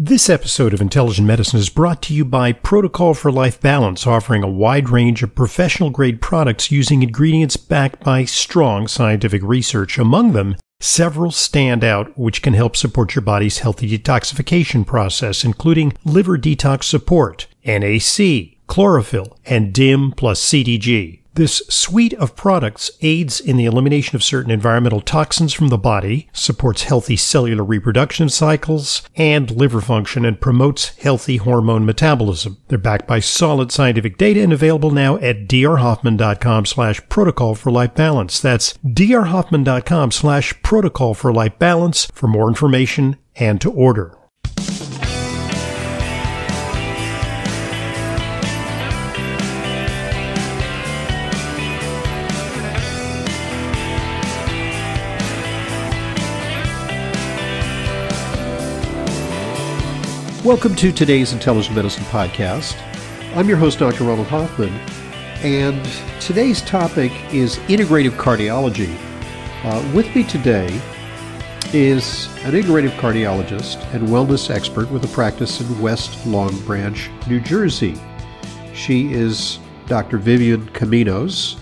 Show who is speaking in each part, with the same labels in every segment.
Speaker 1: This episode of Intelligent Medicine is brought to you by Protocol for Life Balance, offering a wide range of professional grade products using ingredients backed by strong scientific research. Among them, several stand out which can help support your body's healthy detoxification process, including liver detox support, NAC, chlorophyll, and DIM plus CDG. This suite of products aids in the elimination of certain environmental toxins from the body, supports healthy cellular reproduction cycles and liver function, and promotes healthy hormone metabolism. They're backed by solid scientific data and available now at drhoffman.com slash protocol for life balance. That's drhoffman.com slash protocol for life balance for more information and to order. Welcome to today's Intelligent Medicine Podcast. I'm your host, Dr. Ronald Hoffman, and today's topic is integrative cardiology. Uh, with me today is an integrative cardiologist and wellness expert with a practice in West Long Branch, New Jersey. She is Dr. Vivian Kominos.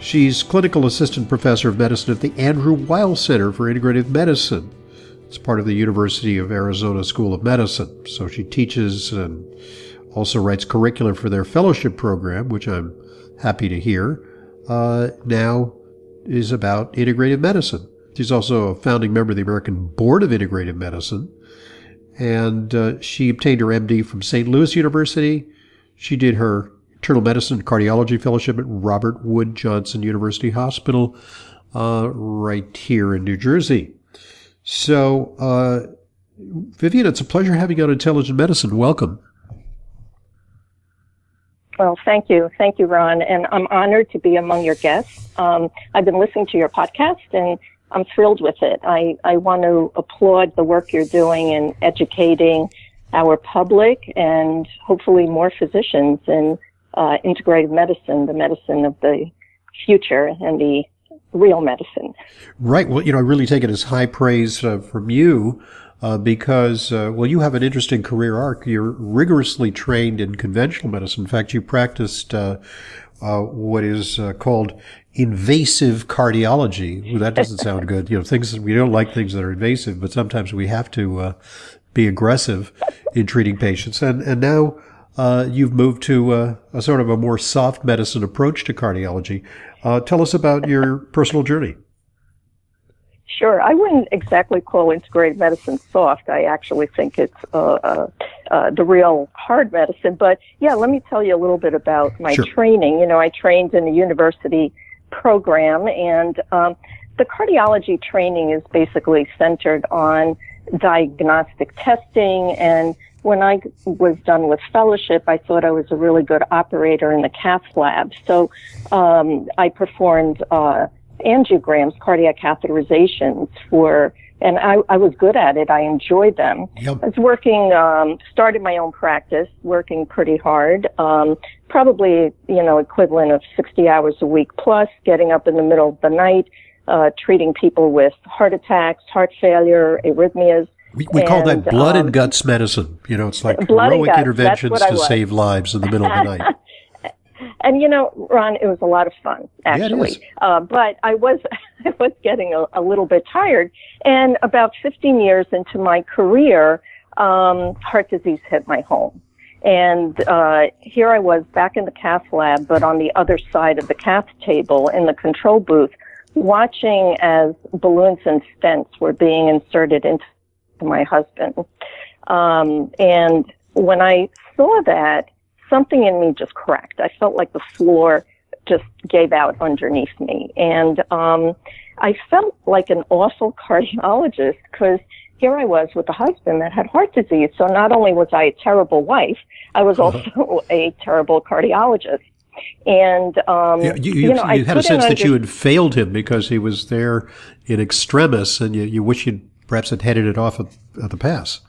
Speaker 1: She's clinical assistant professor of medicine at the Andrew Weil Center for Integrative Medicine it's part of the University of Arizona School of Medicine. So she teaches and also writes curriculum for their fellowship program, which I'm happy to hear. Uh, now is about integrative medicine. She's also a founding member of the American Board of Integrative Medicine. And uh, she obtained her MD from St. Louis University. She did her internal medicine and cardiology fellowship at Robert Wood Johnson University Hospital uh, right here in New Jersey. So, uh, Vivian, it's a pleasure having you on Intelligent Medicine. Welcome.
Speaker 2: Well, thank you. Thank you, Ron. And I'm honored to be among your guests. Um, I've been listening to your podcast and I'm thrilled with it. I, I want to applaud the work you're doing in educating our public and hopefully more physicians in uh, integrative medicine, the medicine of the future and the real medicine.
Speaker 1: Right. Well, you know, I really take it as high praise uh, from you uh, because, uh, well, you have an interesting career arc. You're rigorously trained in conventional medicine. In fact, you practiced uh, uh, what is uh, called invasive cardiology. That doesn't sound good. You know, things we don't like things that are invasive, but sometimes we have to be aggressive in treating patients. And and now. Uh, you've moved to uh, a sort of a more soft medicine approach to cardiology. Uh, tell us about your personal journey.
Speaker 2: Sure. I wouldn't exactly call integrative medicine soft. I actually think it's uh, uh, uh, the real hard medicine. But yeah, let me tell you a little bit about my sure. training. You know, I trained in a university program, and um, the cardiology training is basically centered on diagnostic testing and when I was done with fellowship, I thought I was a really good operator in the cath lab. So um, I performed uh, angiograms, cardiac catheterizations for, and I, I, was good at it. I enjoyed them. Yep. I was working, um, started my own practice, working pretty hard. Um, probably, you know, equivalent of 60 hours a week plus, getting up in the middle of the night, uh, treating people with heart attacks, heart failure, arrhythmias.
Speaker 1: We, we and, call that blood um, and guts medicine. You know, it's like heroic interventions to save lives in the middle of the night.
Speaker 2: and you know, Ron, it was a lot of fun actually. Yeah, uh, but I was I was getting a, a, little bit tired, and about 15 years into my career, um, heart disease hit my home. And uh, here I was back in the cath lab, but on the other side of the cath table in the control booth, watching as balloons and stents were being inserted into my husband. Um, and when I saw that, something in me just cracked. I felt like the floor just gave out underneath me. And um, I felt like an awful cardiologist because here I was with a husband that had heart disease. So not only was I a terrible wife, I was uh-huh. also a terrible cardiologist. And um,
Speaker 1: yeah, you, you, you, know, you had a sense under- that you had failed him because he was there in extremis, and you, you wish you'd perhaps had headed it off at, the pass.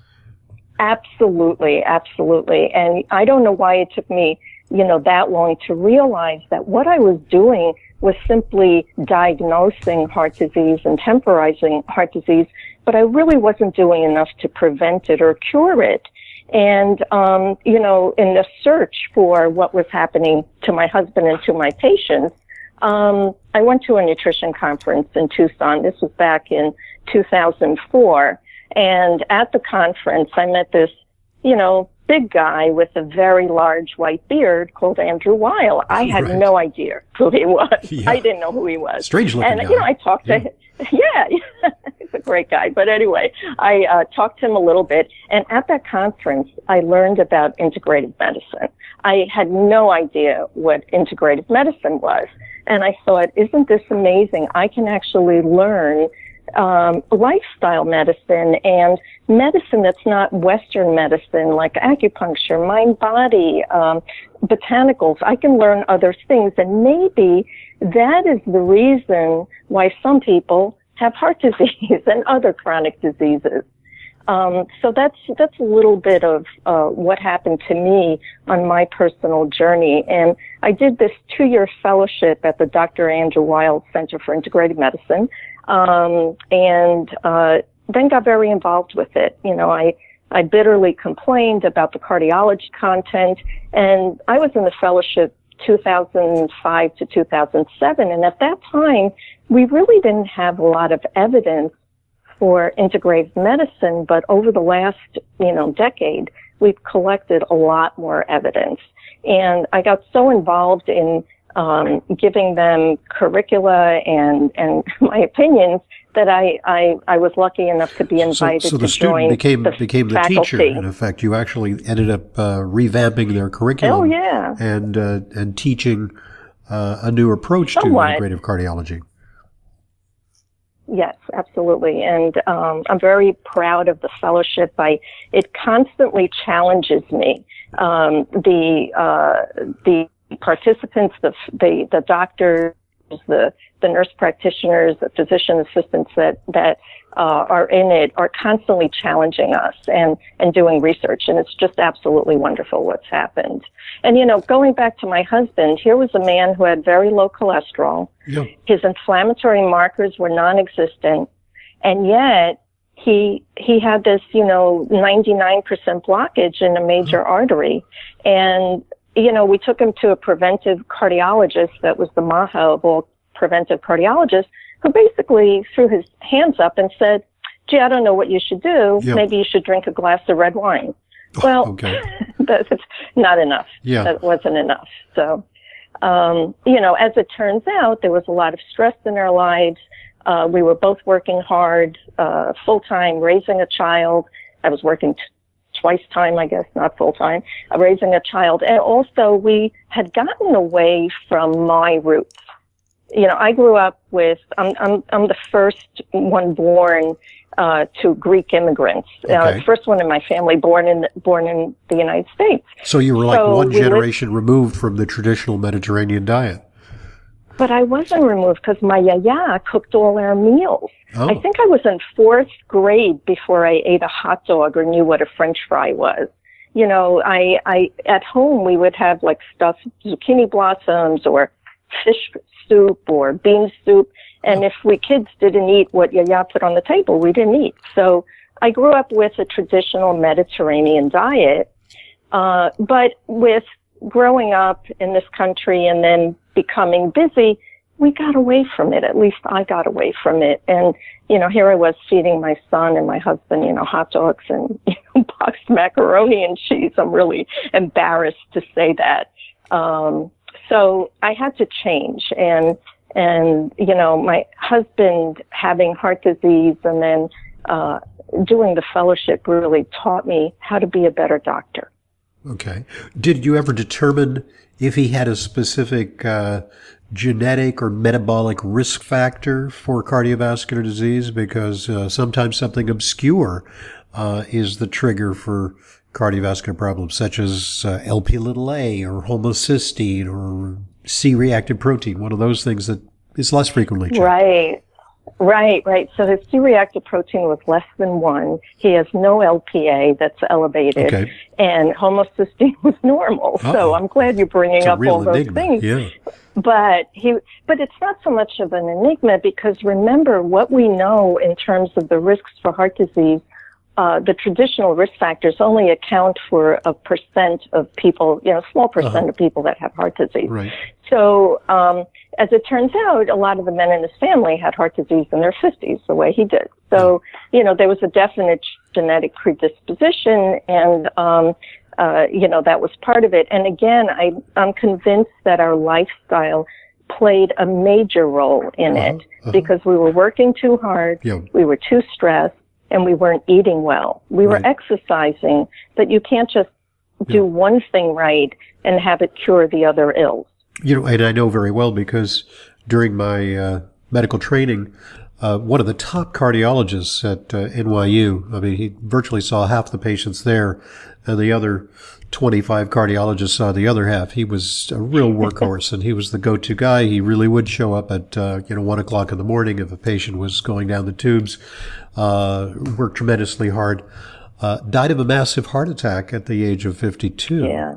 Speaker 2: Absolutely, absolutely. And I don't know why it took me, you know, that long to realize that what I was doing was simply diagnosing heart disease and temporizing heart disease, but I really wasn't doing enough to prevent it or cure it. And, um, you know, in the search for what was happening to my husband and to my patients, um, I went to a nutrition conference in Tucson. This was back in 2004. And at the conference, I met this, you know, big guy with a very large white beard called Andrew Weil. I had right. no idea who he was. Yeah. I didn't know who he was.
Speaker 1: Strange looking
Speaker 2: And,
Speaker 1: guy.
Speaker 2: you know, I talked yeah. to him. Yeah, he's a great guy. But anyway, I uh, talked to him a little bit. And at that conference, I learned about integrative medicine. I had no idea what integrative medicine was. And I thought, isn't this amazing? I can actually learn um, lifestyle medicine and medicine that's not Western medicine, like acupuncture, mind body, um, botanicals. I can learn other things, and maybe that is the reason why some people have heart disease and other chronic diseases. Um, so that's that's a little bit of uh, what happened to me on my personal journey, and I did this two-year fellowship at the Dr. Andrew Weil Center for Integrative Medicine, um, and uh, then got very involved with it. You know, I I bitterly complained about the cardiology content, and I was in the fellowship 2005 to 2007, and at that time we really didn't have a lot of evidence for integrative medicine, but over the last, you know, decade, we've collected a lot more evidence. And I got so involved in um, giving them curricula and, and my opinions that I, I, I was lucky enough to be invited
Speaker 1: so, so
Speaker 2: the
Speaker 1: to student
Speaker 2: join
Speaker 1: became
Speaker 2: the
Speaker 1: became the
Speaker 2: faculty.
Speaker 1: teacher. In effect, you actually ended up uh, revamping their curriculum.
Speaker 2: Oh yeah,
Speaker 1: and uh, and teaching uh, a new approach
Speaker 2: Somewhat.
Speaker 1: to integrative cardiology.
Speaker 2: Yes, absolutely. And um, I'm very proud of the fellowship. I, it constantly challenges me. Um, the uh, the participants, the the, the doctors, the the nurse practitioners, the physician assistants that that uh, are in it are constantly challenging us and and doing research, and it's just absolutely wonderful what's happened. And you know, going back to my husband, here was a man who had very low cholesterol.
Speaker 1: Yeah.
Speaker 2: His inflammatory markers were non-existent, and yet he he had this, you know, 99% blockage in a major mm-hmm. artery, and you know, we took him to a preventive cardiologist that was the Maha of all preventive cardiologists, who basically threw his hands up and said, "Gee, I don't know what you should do.
Speaker 1: Yep.
Speaker 2: Maybe you should drink a glass of red wine." Well,
Speaker 1: okay.
Speaker 2: that's not enough.
Speaker 1: Yeah.
Speaker 2: That wasn't enough. So, um, you know, as it turns out, there was a lot of stress in our lives. Uh, we were both working hard, uh, full time, raising a child. I was working t- twice time, I guess, not full time, uh, raising a child. And also we had gotten away from my roots. You know, I grew up with, I'm, I'm, I'm the first one born uh, to Greek immigrants. Uh,
Speaker 1: Okay.
Speaker 2: Uh, first one in my family born in born in the United States.
Speaker 1: So you were like
Speaker 2: So
Speaker 1: one
Speaker 2: we lived-
Speaker 1: generation removed from the traditional Mediterranean diet.
Speaker 2: But I wasn't removed because my yaya cooked all our meals.
Speaker 1: Oh,
Speaker 2: I think I was in fourth grade before I ate a hot dog or knew what a French fry was. You know, I, I, at home we would have like stuffed zucchini blossoms or fish soup or bean soup. And if we kids didn't eat what Yaya put on the table, we didn't eat. So I grew up with a traditional Mediterranean diet. Uh, but with growing up in this country and then becoming busy, we got away from it. At least I got away from it. And, you know, here I was feeding my son and my husband, you know, hot dogs and you know, boxed macaroni and cheese. I'm really embarrassed to say that. Um, so I had to change and, and, you know, my husband having heart disease and then, uh, doing the fellowship really taught me how to be a better doctor.
Speaker 1: Okay. Did you ever determine if he had a specific uh, genetic or metabolic risk factor for cardiovascular disease? Because uh, sometimes something obscure uh, is the trigger for cardiovascular problems, such as uh, LP little a or homocysteine or C-reactive protein, one of those things that is less frequently checked.
Speaker 2: Right. Right, right. So his C-reactive protein was less than one. He has no LPA that's elevated,
Speaker 1: Okay.
Speaker 2: and homocysteine was normal.
Speaker 1: Uh-oh.
Speaker 2: So I'm glad you're bringing up all those
Speaker 1: enigma.
Speaker 2: things.
Speaker 1: Yeah.
Speaker 2: But he, but it's not so much of an enigma because remember what we know in terms of the risks for heart disease. Uh, the traditional risk factors only account for a percent of people, you know, a small percent
Speaker 1: Uh-huh.
Speaker 2: of people that have heart disease.
Speaker 1: Right.
Speaker 2: So, um, as it turns out, a lot of the men in his family had heart disease in their 50s, the way he did. So, you know, there was a definite genetic predisposition, and, um, uh, you know, that was part of it. And again, I, I'm convinced that our lifestyle played a major role in
Speaker 1: Uh-huh,
Speaker 2: it
Speaker 1: uh-huh.
Speaker 2: because we were working too hard,
Speaker 1: Yeah.
Speaker 2: we were too stressed, and we weren't eating well. We were exercising, but you can't just do
Speaker 1: Yeah.
Speaker 2: one thing right and have it cure the other ills.
Speaker 1: You know, and I know very well because during my uh, medical training, uh, one of the top cardiologists at uh, NYU, I mean, he virtually saw half the patients there, and the other 25 cardiologists saw the other half. He was a real workhorse, and he was the go-to guy. He really would show up at, uh, you know, one o'clock in the morning if a patient was going down the tubes, uh, worked tremendously hard. Uh, died of a massive heart attack at the age of 52.
Speaker 2: Yeah.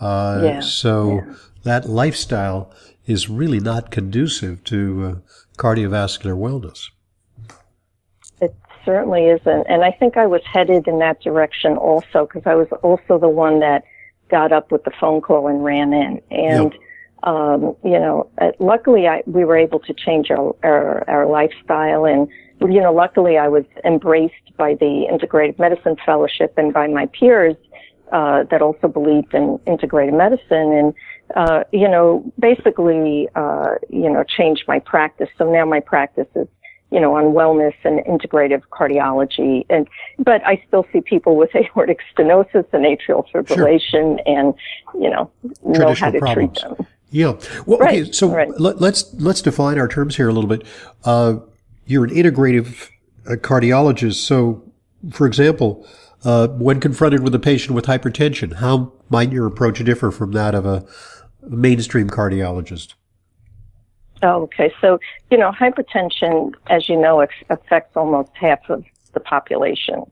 Speaker 1: Uh,
Speaker 2: Yeah,
Speaker 1: so that lifestyle is really not conducive to uh, cardiovascular wellness.
Speaker 2: It certainly isn't. And I think I was headed in that direction also because I was also the one that got up with the phone call and ran in. And, um, you know, uh, luckily I, we were able to change our, our, our lifestyle and, you know, luckily I was embraced by the Integrative Medicine Fellowship and by my peers, uh, that also believed in integrated medicine and, uh, you know, basically, uh, you know, changed my practice. So now my practice is you know, on wellness and integrative cardiology. And, but I still see people with aortic stenosis and atrial fibrillation and, you know, know how to
Speaker 1: problems.
Speaker 2: treat them.
Speaker 1: Yeah. Well, okay. So
Speaker 2: right.
Speaker 1: let, let's let's define our terms here a little bit. Uh, you're an integrative uh, cardiologist. So, for example, uh, when confronted with a patient with hypertension, how might your approach differ from that of a mainstream cardiologist?
Speaker 2: Oh, okay. So, you know, hypertension, as you know, affects almost half of the population.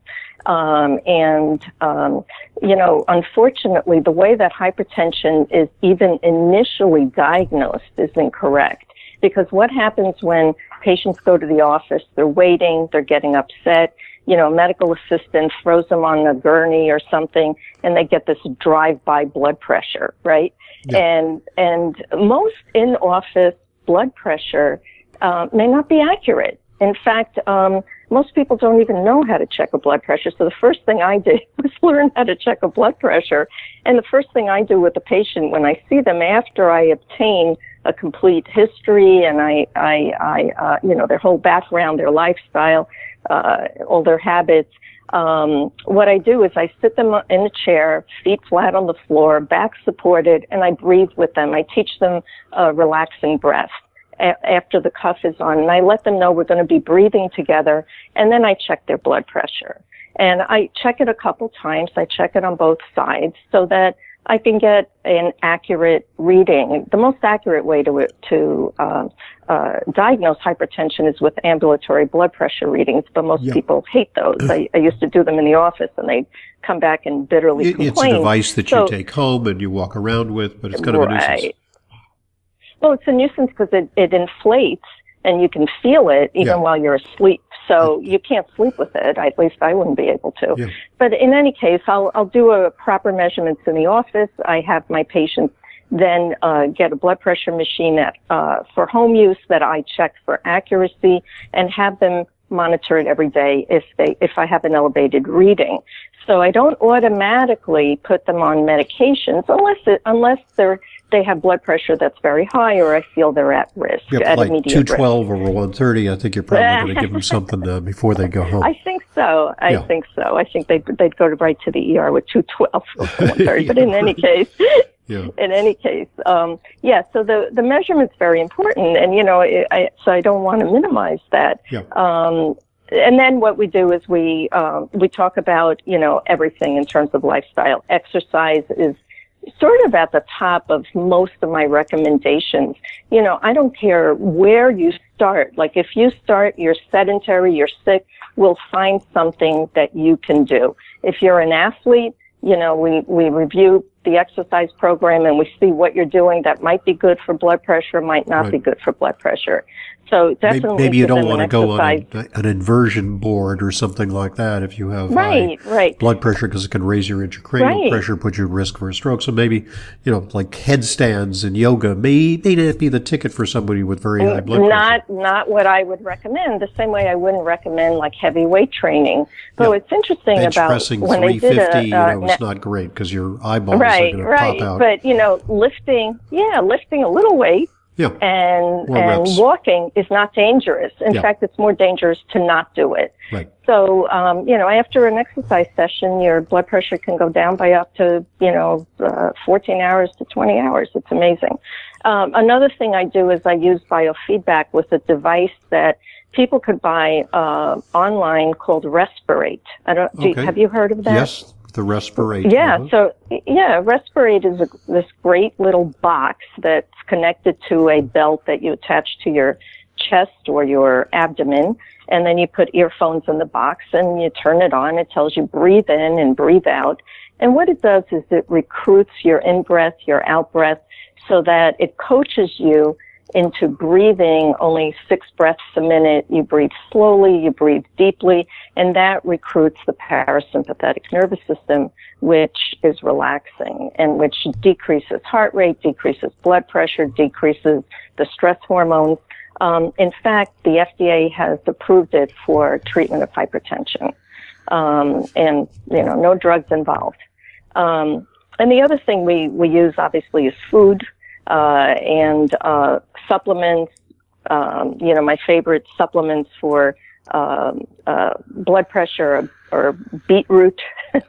Speaker 2: Um, and, um, you know, unfortunately, the way that hypertension is even initially diagnosed is incorrect. Because what happens when patients go to the office, they're waiting, they're getting upset, you know, medical assistant throws them on a gurney or something, and they get this drive-by blood pressure, right?
Speaker 1: Yeah.
Speaker 2: And, and most in-office blood pressure uh, may not be accurate. In fact, um, most people don't even know how to check a blood pressure. So the first thing I did was learn how to check a blood pressure. And the first thing I do with the patient when I see them after I obtain a complete history and I, I, I uh, you know, their whole background, their lifestyle, uh, all their habits. Um, what I do is I sit them in a chair, feet flat on the floor, back supported, and I breathe with them. I teach them a relaxing breath a- after the cuff is on, and I let them know we're going to be breathing together, and then I check their blood pressure. And I check it a couple times. I check it on both sides so that I can get an accurate reading. The most accurate way to to uh, uh, diagnose hypertension is with ambulatory blood pressure readings, but most
Speaker 1: Yeah.
Speaker 2: people hate those. I, I used to do them in the office, and they come back and bitterly
Speaker 1: It- it's a device that
Speaker 2: So-
Speaker 1: you take home and you walk around with, but it's kind of a nuisance.
Speaker 2: Well, it's a nuisance because it, it inflates and you can feel it even
Speaker 1: Yeah.
Speaker 2: while you're asleep. So you can't sleep with it. At least I wouldn't be able to.
Speaker 1: Yeah.
Speaker 2: But in any case, I'll, I'll do a proper measurements in the office. I have my patients then uh, get a blood pressure machine at, uh, for home use that I check for accuracy and have them monitored every day if they if I have an elevated reading. So I don't automatically put them on medications unless it, unless they're they have blood pressure that's very high or I feel they're at risk
Speaker 1: Yep,
Speaker 2: at
Speaker 1: like two or one thirty. I think you're probably going to give them something uh, before they go home.
Speaker 2: I think so. I
Speaker 1: Yeah.
Speaker 2: think so. I think they'd, they'd go to right to the ER with 212 or 130. But in any case,
Speaker 1: yeah,
Speaker 2: in any case, um, yeah. So the the measurement's very important, and you know, I, I, so I don't want to minimize that.
Speaker 1: Yeah.
Speaker 2: Um, and then what we do is we um, we talk about you know everything in terms of lifestyle. Exercise is sort of at the top of most of my recommendations. You know, I don't care where you start. Like if you start, you're sedentary, you're sick, we'll find something that you can do. If you're an athlete, you know, we, we review the exercise program and we see what you're doing that might be good for blood pressure, might not right. be good for blood pressure. So definitely,
Speaker 1: maybe, you don't want to go on a, an inversion board or something like that if you have
Speaker 2: right, right.
Speaker 1: blood pressure because it can raise your intracranial right. pressure, put you at risk for a stroke. So maybe you know, like headstands and yoga may may not be the ticket for somebody with very high blood
Speaker 2: not,
Speaker 1: pressure.
Speaker 2: Not not what I would recommend. The same way I wouldn't recommend like heavy weight training. So yeah. it's interesting
Speaker 1: Bench
Speaker 2: about
Speaker 1: pressing
Speaker 2: when
Speaker 1: 350,
Speaker 2: they did a, uh,
Speaker 1: you know, it's not great because your eyeballs
Speaker 2: right, right.
Speaker 1: out.
Speaker 2: But you know, lifting, yeah, lifting a little weight
Speaker 1: yeah.
Speaker 2: And
Speaker 1: More
Speaker 2: and
Speaker 1: reps.
Speaker 2: walking is not dangerous. In
Speaker 1: Yeah.
Speaker 2: fact, it's more dangerous to not do it.
Speaker 1: Right.
Speaker 2: So, um, you know, after an exercise session, your blood pressure can go down by up to, you know, uh, 14 hours to 20 hours. It's amazing. Um, another thing I do is I use biofeedback with a device that people could buy uh, online called RESPeRATE. I don't. Do you,
Speaker 1: Okay.
Speaker 2: have you heard of that?
Speaker 1: Yes, the RESPeRATE.
Speaker 2: Yeah, so yeah, RESPeRATE is a, this great little box that's connected to a belt that you attach to your chest or your abdomen, and then you put earphones in the box and you turn it on. It tells you breathe in and breathe out. And what it does is it recruits your in breath, your out breath, so that it coaches you into breathing only six breaths a minute. You breathe slowly, you breathe deeply, and that recruits the parasympathetic nervous system, which is relaxing and which decreases heart rate, decreases blood pressure, decreases the stress hormones. Um, in fact, the FDA has approved it for treatment of hypertension, um, and you know, no drugs involved. Um, and the other thing we, we use obviously is food uh, and uh, supplements. Um, you know, my favorite supplements for um, uh, blood pressure or beetroot,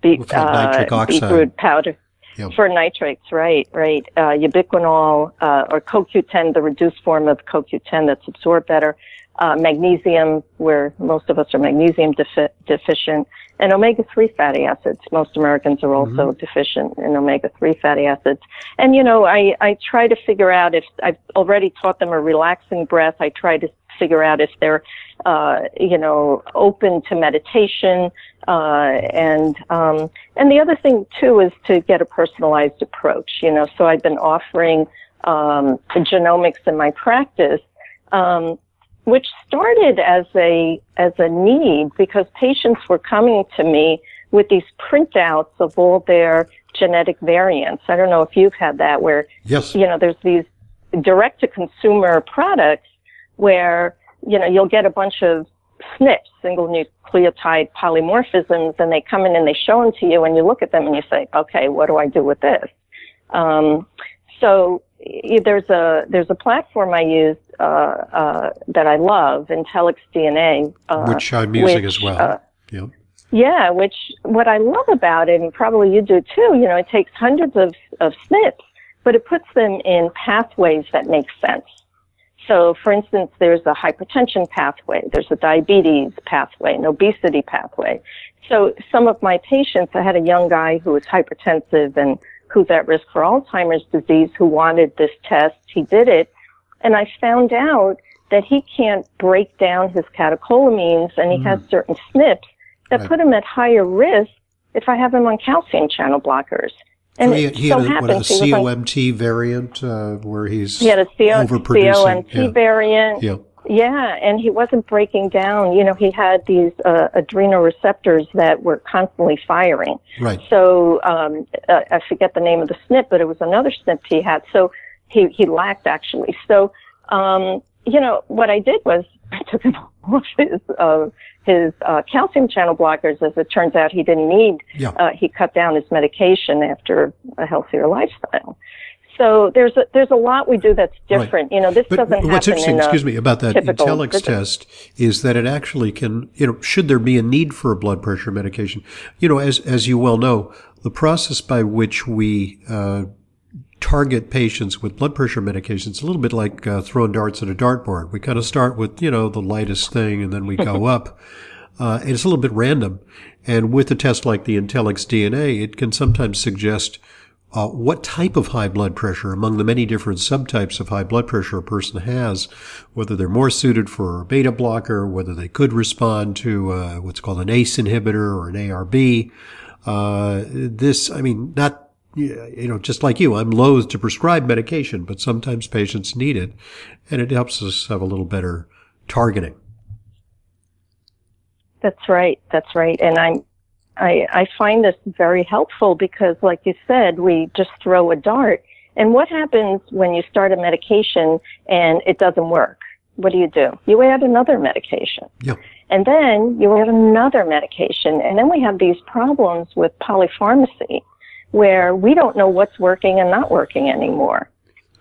Speaker 2: beet, uh, beetroot powder.
Speaker 1: Yep.
Speaker 2: For nitrates, right, right. Uh, ubiquinol uh, or CoQ10, the reduced form of CoQ10 that's absorbed better. Uh, magnesium, where most of us are magnesium defi- deficient, and omega-3 fatty acids. Most Americans are also deficient in omega-3 fatty acids. And you know, I, I try to figure out if I've already taught them a relaxing breath. I try to figure out if they're, uh, you know, open to meditation. Uh, and, um, and the other thing too is to get a personalized approach, you know, so I've been offering, um, genomics in my practice, um, which started as a, as a need because patients were coming to me with these printouts of all their genetic variants. I don't know if you've had that where
Speaker 1: Yes.
Speaker 2: you know, there's these direct to consumer products where, you know, you'll get a bunch of SNPs, single nucleotide polymorphisms, and they come in and they show them to you and you look at them and you say, okay, what do I do with this? Um, so there's a, there's a platform I use, uh, uh, that I love, Intellix DNA. Uh,
Speaker 1: which I'm using
Speaker 2: which,
Speaker 1: as well.
Speaker 2: uh,
Speaker 1: yeah.
Speaker 2: yeah, which what I love about it, and probably you do too, you know, it takes hundreds of, of SNPs, but it puts them in pathways that make sense. So, for instance, there's a hypertension pathway, there's a diabetes pathway, an obesity pathway. So, some of my patients, I had a young guy who was hypertensive and who's at risk for Alzheimer's disease who wanted this test. He did it, and I found out that he can't break down his catecholamines and he has certain SNPs that
Speaker 1: Right.
Speaker 2: put him at higher risk if I have him on calcium channel blockers. And
Speaker 1: So he,
Speaker 2: it
Speaker 1: he
Speaker 2: so
Speaker 1: had a, what, a
Speaker 2: he on,
Speaker 1: COMT variant uh, where he's
Speaker 2: he had a CO,
Speaker 1: overproducing.
Speaker 2: COMT
Speaker 1: yeah.
Speaker 2: variant.
Speaker 1: yeah.
Speaker 2: Yeah, and he wasn't breaking down. You know, he had these uh, adrenal receptors that were constantly firing.
Speaker 1: Right.
Speaker 2: So um, uh, I forget the name of the SNP, but it was another SNP he had. So he he lacked actually. So um, you know what I did was I took him off his uh, his uh, calcium channel blockers. As it turns out, he didn't need.
Speaker 1: Yeah.
Speaker 2: Uh, he cut down his medication after a healthier lifestyle. So there's a, there's a lot we do that's
Speaker 1: Right.
Speaker 2: different. You know, this
Speaker 1: But
Speaker 2: doesn't
Speaker 1: what's
Speaker 2: happen
Speaker 1: interesting, excuse me, about that
Speaker 2: visit.
Speaker 1: test is that it actually can, you know, should there be a need for a blood pressure medication, you know, as as you well know, the process by which we uh, target patients with blood pressure medications is a little bit like uh, throwing darts at a dartboard. We kind of start with, you know, the lightest thing, and then we go up. Uh, and it's a little bit random. And with a test like the IntellxxDNA, it can sometimes suggest uh, what type of high blood pressure among the many different subtypes of high blood pressure a person has, whether they're more suited for a beta blocker, whether they could respond to uh, what's called an ACE inhibitor or an ARB. Uh, this, I mean, not, you know, just like you, I'm loath to prescribe medication, but sometimes patients need it, and it helps us have a little better targeting.
Speaker 2: That's right. That's right. And I'm I, I find this very helpful because, like you said, we just throw a dart. And what happens when you start a medication and it doesn't work? What do you do? You add another medication.
Speaker 1: Yeah.
Speaker 2: And then you add another medication. And then we have these problems with polypharmacy where we don't know what's working and not working anymore.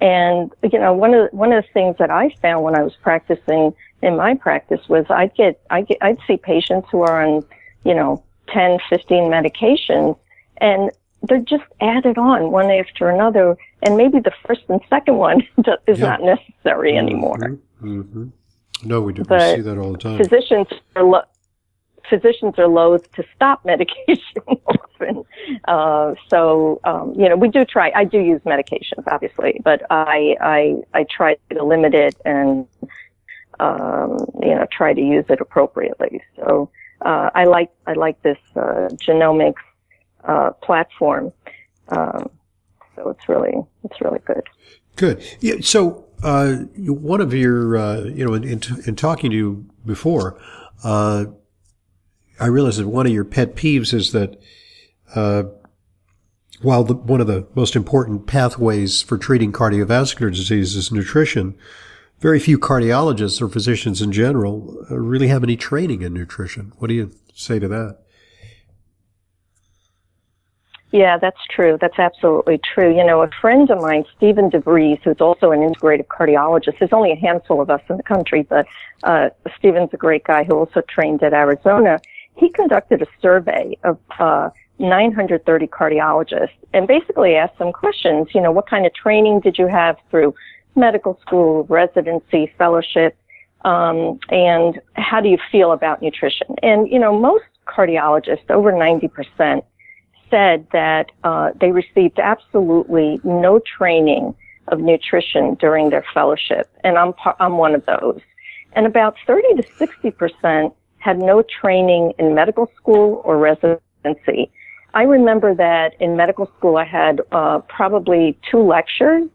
Speaker 2: And, you know, one of, one of the things that I found when I was practicing in my practice was I'd get, I'd get, I'd see patients who are on, you know, 10, 15 medications and they're just added on one after another. And maybe the first and second one is yeah. not necessary mm-hmm. anymore.
Speaker 1: Mm-hmm. No, we do. But we see that all the time.
Speaker 2: Physicians are lo- physicians are loath to stop medication often. Uh, so, um, you know, we do try, I do use medications, obviously, but I, I, I try to limit it and, um, you know, try to use it appropriately. So, uh, I like I like this uh, genomics uh, platform. Um, so it's really it's really good.
Speaker 1: Good. Yeah, so uh, one of your uh, you know in, in, in, talking to you before, uh, I realized that one of your pet peeves is that. while the, one of the most important pathways for treating cardiovascular disease is nutrition, very few cardiologists or physicians in general uh, really have any training in nutrition. What do you say to that?
Speaker 2: Yeah, that's true. That's absolutely true. You know, a friend of mine, Stephen DeVries, who's also an integrative cardiologist, there's only a handful of us in the country, but uh, Stephen's a great guy who also trained at Arizona. He conducted a survey of uh, 930 cardiologists and basically asked them questions. You know, what kind of training did you have through medical school, residency, fellowship, um, and how do you feel about nutrition? And you know, most cardiologists, over 90%, said that uh, they received absolutely no training of nutrition during their fellowship, and I'm I'm one of those. And about 30 to 60 percent had no training in medical school or residency. I remember that in medical school I had uh, probably two lectures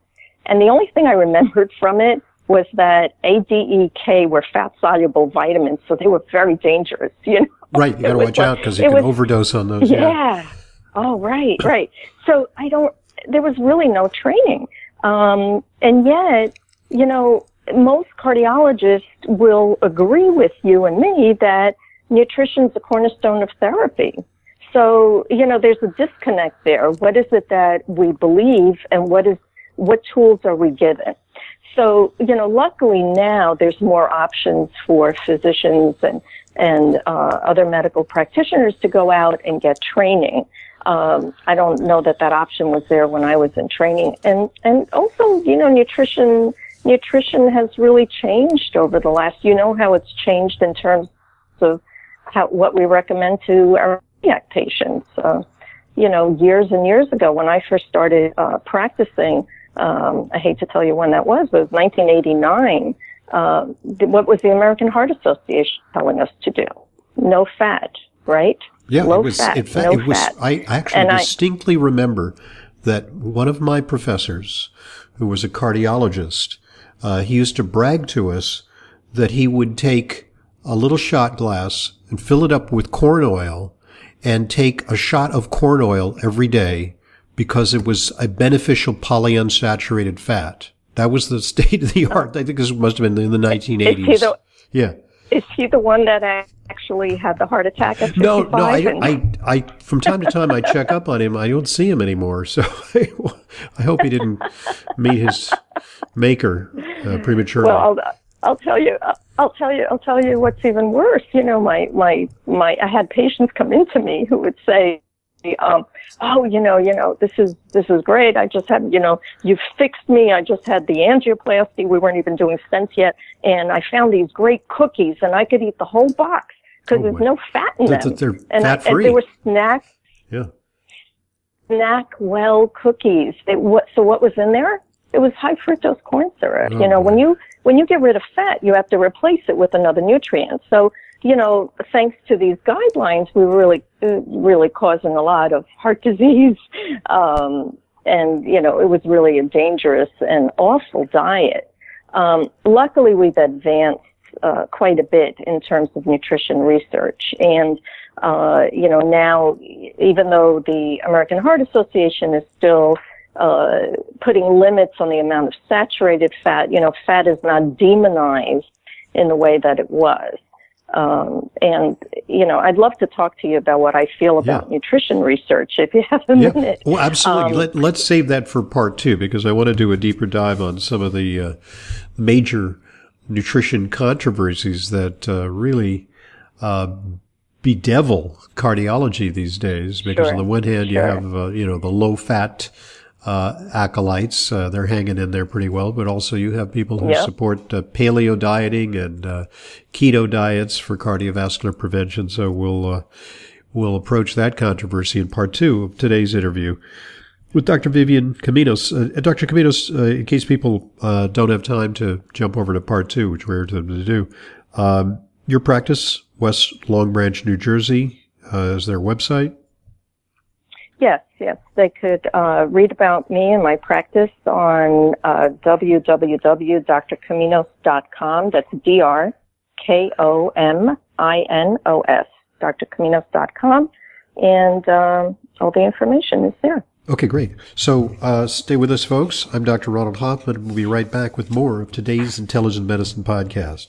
Speaker 2: and the only thing I remembered from it was that A, D, E, K were fat soluble vitamins, so they were very dangerous. You know,
Speaker 1: right? You got to watch like, out because you can was, overdose on those.
Speaker 2: Yeah. yeah. Oh, right, right. So I don't. There was really no training, um, and yet, you know, most cardiologists will agree with you and me that nutrition is the cornerstone of therapy. So, you know, there's a disconnect there. What is it that we believe and what is what tools are we given? So, you know, luckily now there's more options for physicians and, and uh, other medical practitioners to go out and get training. Um, I don't know that that option was there when I was in training. And, and also, you know, nutrition, nutrition has really changed over the last, you know how it's changed in terms of how, what we recommend to our patients. Uh, you know, years and years ago when I first started uh, practicing, um, I hate to tell you when that was, but it was 1989. Uh, what was the American Heart Association telling us to do? No fat, right?
Speaker 1: Yeah,
Speaker 2: Low
Speaker 1: it was.
Speaker 2: Fat,
Speaker 1: in fact,
Speaker 2: no
Speaker 1: it was.
Speaker 2: Fat.
Speaker 1: I actually and distinctly I, remember that one of my professors, who was a cardiologist, uh, he used to brag to us that he would take a little shot glass and fill it up with corn oil and take a shot of corn oil every day because it was a beneficial polyunsaturated fat. That was the state of the art. I think this must have been in the 1980s. The, yeah.
Speaker 2: Is he the one that actually had the heart attack at 55?
Speaker 1: No, no. I, I, I, from time to time, I check up on him. I don't see him anymore. So I, I hope he didn't meet his maker uh, prematurely.
Speaker 2: Well, I'll, I'll tell you. I'll tell you. I'll tell you what's even worse. You know, my my my. I had patients come into me who would say, um, oh, you know, you know, this is this is great. I just had, you know, you've fixed me. I just had the angioplasty. We weren't even doing stents yet, and I found these great cookies, and I could eat the whole box because oh, there's no fat in them.
Speaker 1: They're, and, fat I,
Speaker 2: and there were snacks.
Speaker 1: Yeah.
Speaker 2: snack well cookies. It, what, so what was in there? It was high fructose corn syrup.
Speaker 1: Oh,
Speaker 2: you know,
Speaker 1: boy.
Speaker 2: when you when you get rid of fat, you have to replace it with another nutrient. So you know, thanks to these guidelines, we were really really causing a lot of heart disease. Um, and you know, it was really a dangerous and awful diet. Um, luckily, we've advanced uh, quite a bit in terms of nutrition research. And, uh, you know, now, even though the American Heart Association is still uh, putting limits on the amount of saturated fat, you know, fat is not demonized in the way that it was. Um, and you know, I'd love to talk to you about what I feel about
Speaker 1: Yeah.
Speaker 2: nutrition research if you have a
Speaker 1: Yeah.
Speaker 2: minute.
Speaker 1: Well, absolutely.
Speaker 2: Um,
Speaker 1: Let, let's save that for part two because I want to do a deeper dive on some of the uh, major nutrition controversies that uh, really uh, bedevil cardiology these days. Because
Speaker 2: Sure.
Speaker 1: on the one hand, you have uh, you know the low fat uh, acolytes; uh, they're hanging in there pretty well. But also, you have people who
Speaker 2: Yep.
Speaker 1: support uh, paleo dieting and uh, keto diets for cardiovascular prevention. So we'll uh, we'll approach that controversy in part two of today's interview with Dr. Vivian Kominos. Uh, Dr. Kominos, uh, in case people uh, don't have time to jump over to part two, which we're them to do, um, your practice, West Long Branch, New Jersey, uh, is their website.
Speaker 2: Yes, yes. They could uh, read about me and my practice on uh, www.drkominos.com. That's D-R-K-O-M-I-N-O-S, drkominos.com. And um, all the information is there.
Speaker 1: Okay, great. So uh, stay with us, folks. I'm Dr. Ronald Hoffman, we'll be right back with more of today's Intelligent Medicine podcast.